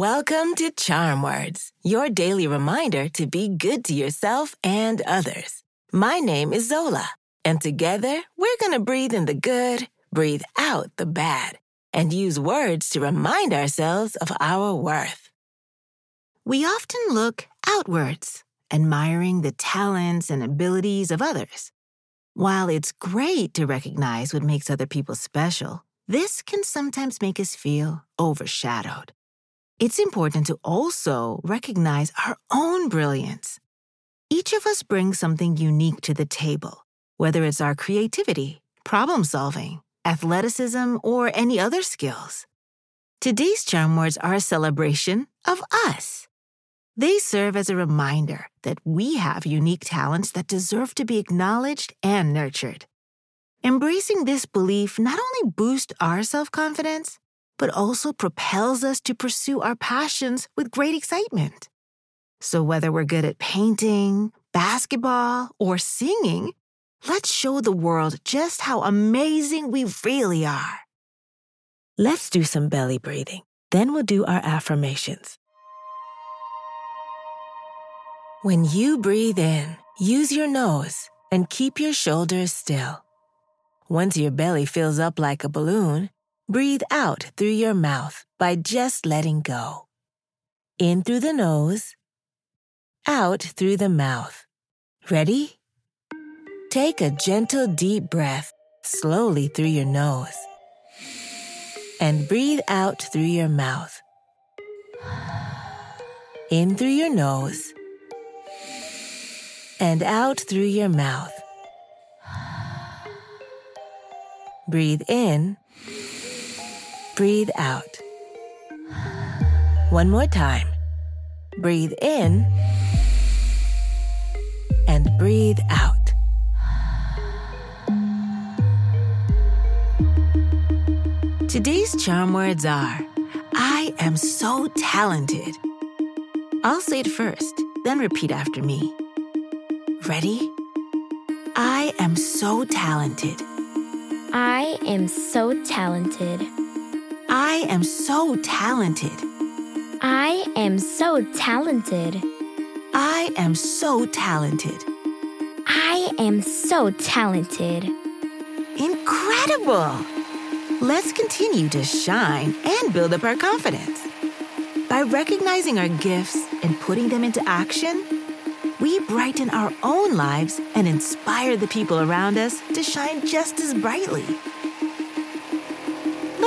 Welcome to Charm Words, your daily reminder to be good to yourself and others. My name is Zola, and together we're going to breathe in the good, breathe out the bad, and use words to remind ourselves of our worth. We often look outwards, admiring the talents and abilities of others. While it's great to recognize what makes other people special, this can sometimes make us feel overshadowed it's important to also recognize our own brilliance. Each of us brings something unique to the table, whether it's our creativity, problem solving, athleticism, or any other skills. Today's charm words are a celebration of us. They serve as a reminder that we have unique talents that deserve to be acknowledged and nurtured. Embracing this belief not only boosts our self confidence, but also propels us to pursue our passions with great excitement. So, whether we're good at painting, basketball, or singing, let's show the world just how amazing we really are. Let's do some belly breathing. Then we'll do our affirmations. When you breathe in, use your nose and keep your shoulders still. Once your belly fills up like a balloon, Breathe out through your mouth by just letting go. In through the nose, out through the mouth. Ready? Take a gentle deep breath slowly through your nose and breathe out through your mouth. In through your nose and out through your mouth. Breathe in breathe out. One more time. Breathe in and breathe out. Today's charm words are I am so talented. I'll say it first, then repeat after me. Ready? I am so talented. I am so talented. I am so talented. I am so talented. I am so talented. I am so talented. Incredible! Let's continue to shine and build up our confidence. By recognizing our gifts and putting them into action, we brighten our own lives and inspire the people around us to shine just as brightly.